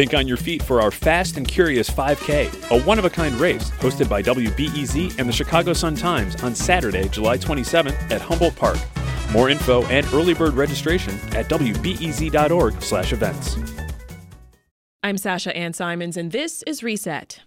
Think on your feet for our Fast and Curious 5K, a one of a kind race hosted by WBEZ and the Chicago Sun Times on Saturday, July 27th at Humboldt Park. More info and early bird registration at wbez.org/events. I'm Sasha Ann Simons, and this is Reset.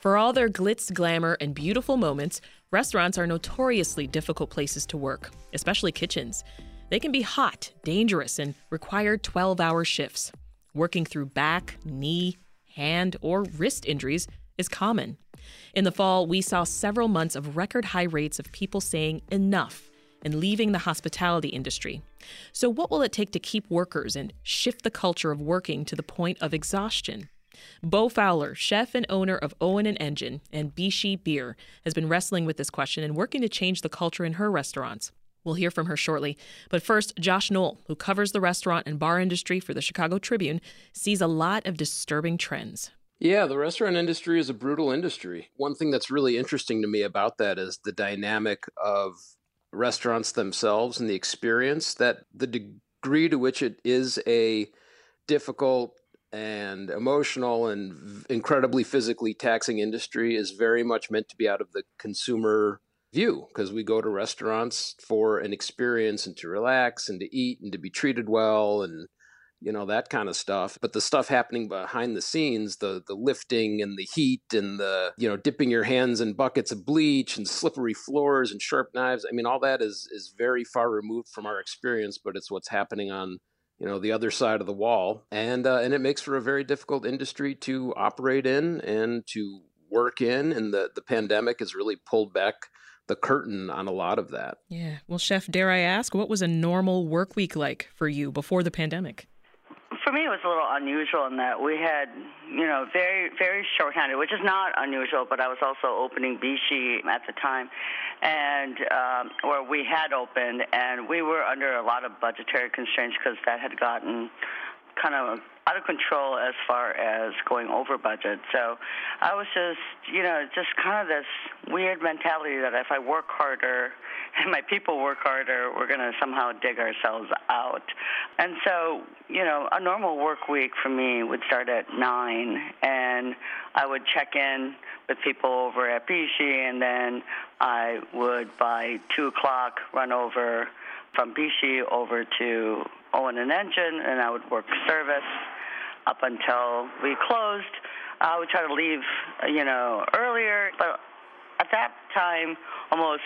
For all their glitz, glamour, and beautiful moments, restaurants are notoriously difficult places to work, especially kitchens. They can be hot, dangerous, and require 12 hour shifts. Working through back, knee, hand, or wrist injuries is common. In the fall, we saw several months of record high rates of people saying enough and leaving the hospitality industry. So, what will it take to keep workers and shift the culture of working to the point of exhaustion? Bo Fowler, chef and owner of Owen and Engine and Bixi Beer, has been wrestling with this question and working to change the culture in her restaurants. We'll hear from her shortly. But first, Josh Noel, who covers the restaurant and bar industry for the Chicago Tribune, sees a lot of disturbing trends. Yeah, the restaurant industry is a brutal industry. One thing that's really interesting to me about that is the dynamic of restaurants themselves and the experience that the degree to which it is a difficult and emotional and incredibly physically taxing industry is very much meant to be out of the consumer view because we go to restaurants for an experience and to relax and to eat and to be treated well and you know that kind of stuff. But the stuff happening behind the scenes the the lifting and the heat and the you know dipping your hands in buckets of bleach and slippery floors and sharp knives i mean all that is is very far removed from our experience but it's what's happening on you know the other side of the wall. And uh, and it makes for a very difficult industry to operate in and to work in and the the pandemic has really pulled back the curtain on a lot of that. Yeah. Well, chef, dare I ask, what was a normal work week like for you before the pandemic? For me, it was a little unusual in that we had, you know, very, very shorthanded, which is not unusual, but I was also opening Bixi at the time, and um, where we had opened, and we were under a lot of budgetary constraints because that had gotten kind of out of control as far as going over budget. So I was just, you know, just kind of this weird mentality that if I work harder and my people work harder, we're going to somehow dig ourselves out. And so, you know, a normal work week for me would start at 9 and I would check in with people over at Bixi and then I would by 2 o'clock run over from Bixi over to Owen and Engine and I would work service up until we closed. I would try to leave, you know, earlier, but at that time, almost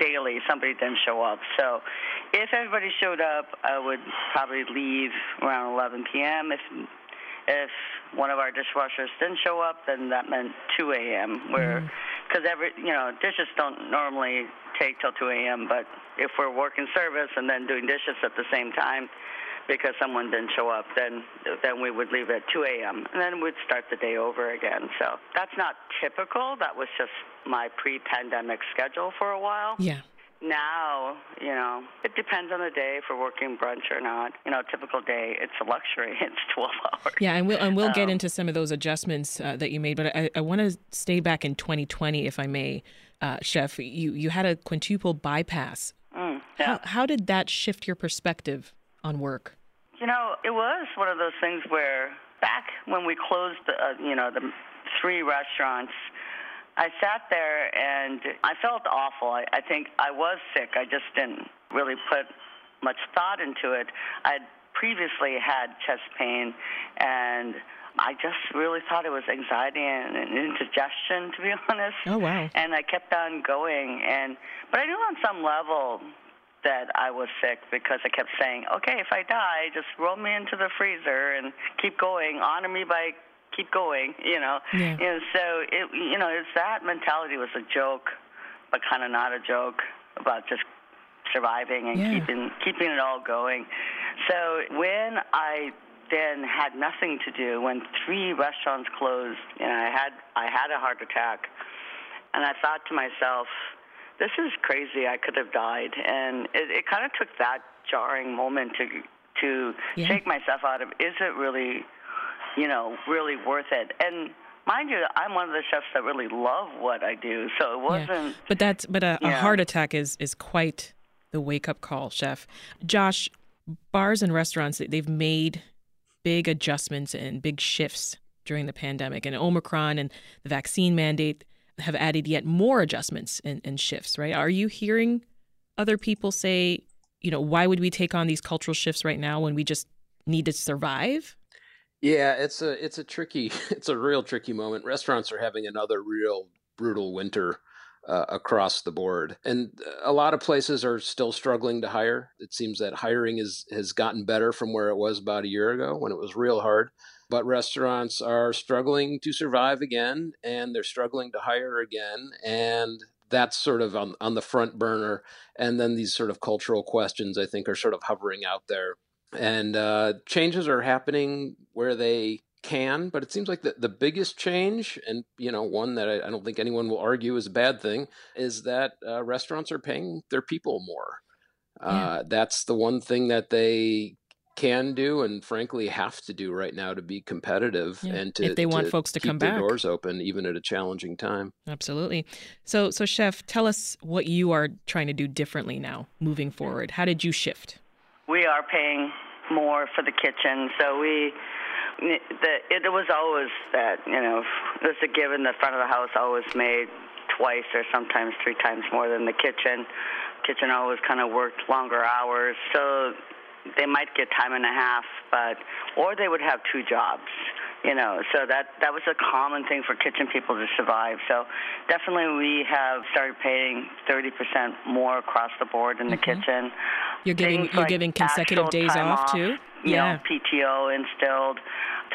daily, somebody didn't show up. So if everybody showed up, I would probably leave around 11 p.m. If if one of our dishwashers didn't show up, then that meant 2 a.m. Where mm-hmm. Because every you know dishes don't normally take till 2 a.m. But if we're working service and then doing dishes at the same time, because someone didn't show up, then then we would leave at 2 a.m. and then we'd start the day over again. So that's not typical. That was just my pre-pandemic schedule for a while. Yeah. Now, you know, it depends on the day for working brunch or not. You know, a typical day, it's a luxury. It's 12 hours. Yeah, and we'll, and we'll um, get into some of those adjustments uh, that you made, but I, I want to stay back in 2020, if I may, uh, Chef. You, you had a quintuple bypass. Mm, yeah. How, how did that shift your perspective on work? You know, it was one of those things where back when we closed, the, uh, you know, the three restaurants, I sat there and I felt awful. I, I think I was sick. I just didn't really put much thought into it. I had previously had chest pain and I just really thought it was anxiety and, and indigestion, to be honest. Oh wow! And I kept on going, and but I knew on some level that I was sick because I kept saying, okay, if I die, just roll me into the freezer and keep going, honor me by keep going, you know. Yeah. And so it, you know, it's that mentality was a joke, but kind of not a joke about just surviving and yeah. keeping keeping it all going. So when I then had nothing to do, when three restaurants closed, and I had I had a heart attack, and I thought to myself, this is crazy. I could have died, and it, it kind of took that jarring moment to to yeah. take myself out of. Is it really, you know, really worth it? And mind you, I'm one of the chefs that really love what I do, so it wasn't. Yeah. But that's but a, a heart attack is is quite the wake up call, chef. Josh, bars and restaurants they've made big adjustments and big shifts during the pandemic, and Omicron and the vaccine mandate have added yet more adjustments and, and shifts. Right? Are you hearing other people say, you know, why would we take on these cultural shifts right now when we just need to survive? Yeah, it's a it's a tricky it's a real tricky moment. Restaurants are having another real brutal winter uh, across the board, and a lot of places are still struggling to hire. It seems that hiring is has gotten better from where it was about a year ago when it was real hard. But restaurants are struggling to survive again, and they're struggling to hire again, and that's sort of on, on the front burner. And then these sort of cultural questions, I think, are sort of hovering out there and uh, changes are happening where they can, but it seems like the, the biggest change, and you know, one that I, I don't think anyone will argue is a bad thing, is that uh, restaurants are paying their people more. Yeah. Uh, that's the one thing that they can do and frankly have to do right now to be competitive yeah. and to if they want to folks to keep come their back doors open even at a challenging time absolutely so so chef tell us what you are trying to do differently now moving forward how did you shift we are paying more for the kitchen. So we, the, it was always that, you know, it was a given the front of the house always made twice or sometimes three times more than the kitchen. Kitchen always kind of worked longer hours. So they might get time and a half, but, or they would have two jobs you know so that that was a common thing for kitchen people to survive. So definitely we have started paying 30% more across the board in the mm-hmm. kitchen. You're giving Things you're like giving consecutive days off, off, too? yeah. Know, pto instilled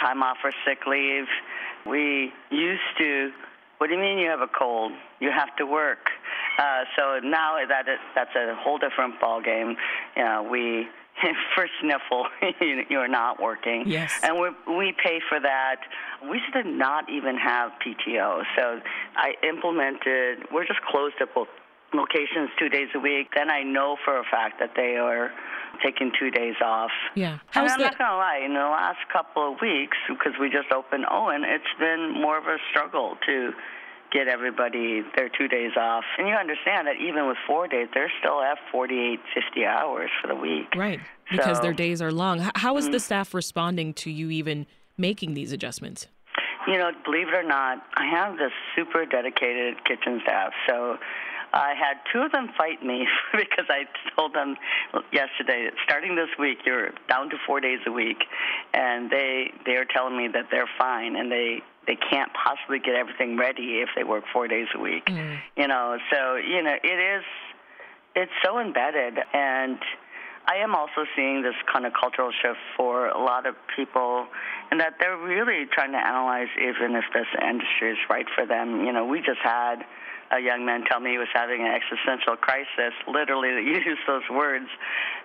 time off for sick leave. We used to what do you mean you have a cold? You have to work. Uh, so now that is, that's a whole different ball game. You know, we for sniffle, you're not working. Yes. And we we pay for that. We used to not even have PTO. So I implemented, we're just closed at both locations two days a week. Then I know for a fact that they are taking two days off. Yeah. How's and I'm not going to lie, in the last couple of weeks, because we just opened Owen, it's been more of a struggle to get everybody their two days off. And you understand that even with four days, they're still at 48, 50 hours for the week. Right, because so, their days are long. How is mm-hmm. the staff responding to you even making these adjustments? You know, believe it or not, I have this super dedicated kitchen staff. So I had two of them fight me because I told them yesterday, starting this week, you're down to four days a week, and they they are telling me that they're fine and they they can't possibly get everything ready if they work four days a week. Mm. You know, so you know it is it's so embedded and. I am also seeing this kind of cultural shift for a lot of people, and that they're really trying to analyze even if this industry is right for them. You know, we just had a young man tell me he was having an existential crisis, literally used those words,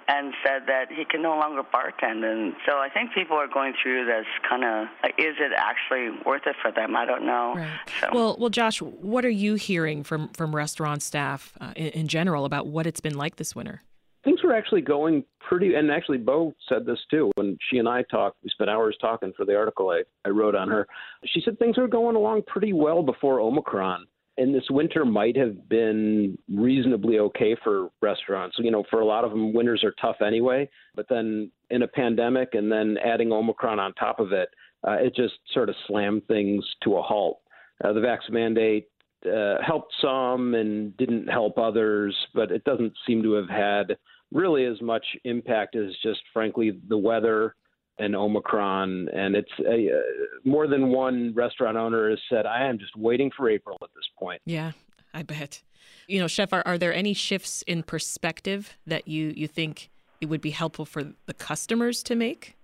and said that he can no longer bartend. And so I think people are going through this kind of, like, is it actually worth it for them? I don't know. Right. So. Well, well, Josh, what are you hearing from from restaurant staff uh, in, in general about what it's been like this winter? things were actually going pretty and actually bo said this too when she and i talked we spent hours talking for the article i, I wrote on her she said things were going along pretty well before omicron and this winter might have been reasonably okay for restaurants. You know, for a lot of them, winters are tough anyway. But then in a pandemic and then adding Omicron on top of it, uh, it just sort of slammed things to a halt. Uh, the vax mandate uh, helped some and didn't help others, but it doesn't seem to have had really as much impact as just, frankly, the weather and Omicron, and it's a, uh, more than one restaurant owner has said, "I am just waiting for April at this point." Yeah, I bet. You know, chef, are, are there any shifts in perspective that you you think it would be helpful for the customers to make?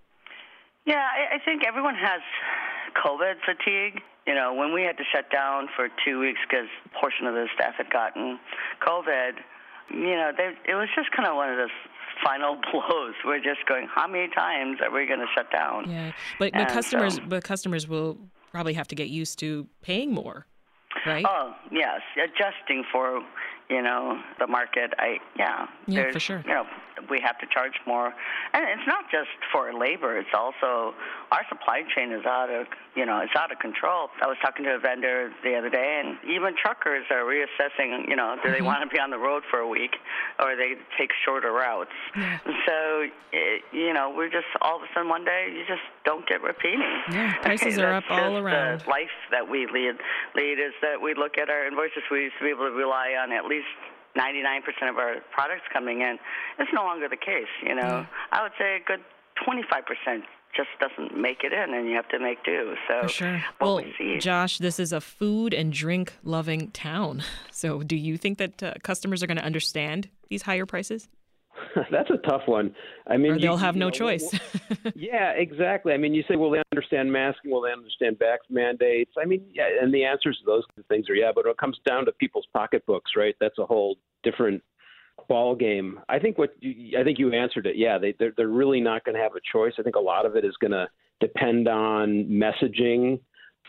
Yeah, I, I think everyone has COVID fatigue. You know, when we had to shut down for two weeks because a portion of the staff had gotten COVID, you know, they, it was just kind of one of those final blows. We're just going, how many times are we going to shut down? Yeah, but, but customers, so, but customers will probably have to get used to paying more, right? Oh yes, adjusting for you know the market. I yeah, yeah, for sure. You know, we have to charge more. And it's not just for labor; it's also our supply chain is out of you know it's out of control. I was talking to a vendor the other day, and even truckers are reassessing. You know, do mm-hmm. they want to be on the road for a week, or they take shorter routes? Yeah. So it, you know, we're just all of a sudden one day you just don't get repeating. Yeah, prices are up all around. The life that we lead lead is that we look at our invoices. We used to be able to rely on at least 99% of our products coming in. It's no longer the case. You know, yeah. I would say a good 25% just doesn't make it in, and you have to make do. So, For sure. well, we Josh, this is a food and drink loving town. So, do you think that uh, customers are going to understand these higher prices? That's a tough one. I mean, or they'll you, have you no know, choice. yeah, exactly. I mean, you say, will they understand masking? Will they understand vax mandates? I mean, yeah, and the answers to those things are yeah, but it comes down to people's pocketbooks, right? That's a whole different ball game. I think what you, I think you answered it. Yeah, they they're, they're really not going to have a choice. I think a lot of it is going to depend on messaging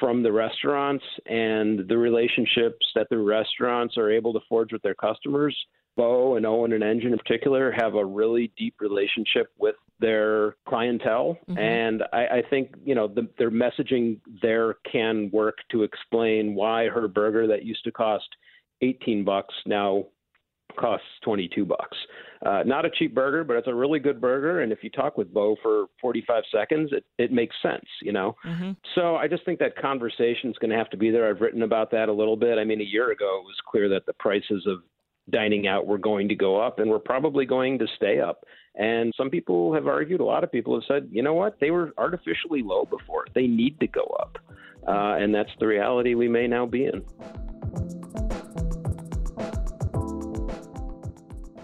from the restaurants and the relationships that the restaurants are able to forge with their customers. Bo and Owen and Engine in particular have a really deep relationship with their clientele, mm-hmm. and I, I, think you know the, their messaging there can work to explain why her burger that used to cost 18 bucks now costs 22 bucks. Uh, not a cheap burger, but it's a really good burger. And if you talk with Bo for 45 seconds, it, it makes sense, you know? Mm-hmm. So I just think that conversation is going to have to be there. I've written about that a little bit. I mean, a year ago, it was clear that the prices of dining out were going to go up and we're probably going to stay up. And some people have argued, a lot of people have said, you know what, they were artificially low before. They need to go up. Uh, and that's the reality we may now be in.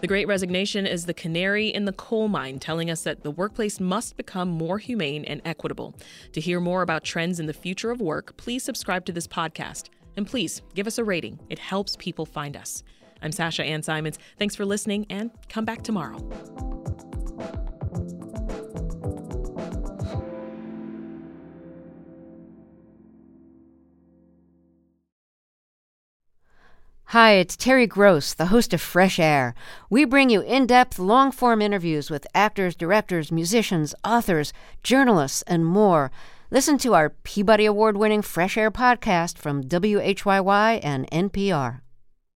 The Great Resignation is the canary in the coal mine telling us that the workplace must become more humane and equitable. To hear more about trends in the future of work, please subscribe to this podcast. And please give us a rating, it helps people find us. I'm Sasha Ann Simons. Thanks for listening and come back tomorrow. Hi, it's Terry Gross, the host of Fresh Air. We bring you in depth, long form interviews with actors, directors, musicians, authors, journalists, and more. Listen to our Peabody Award winning Fresh Air podcast from WHYY and NPR.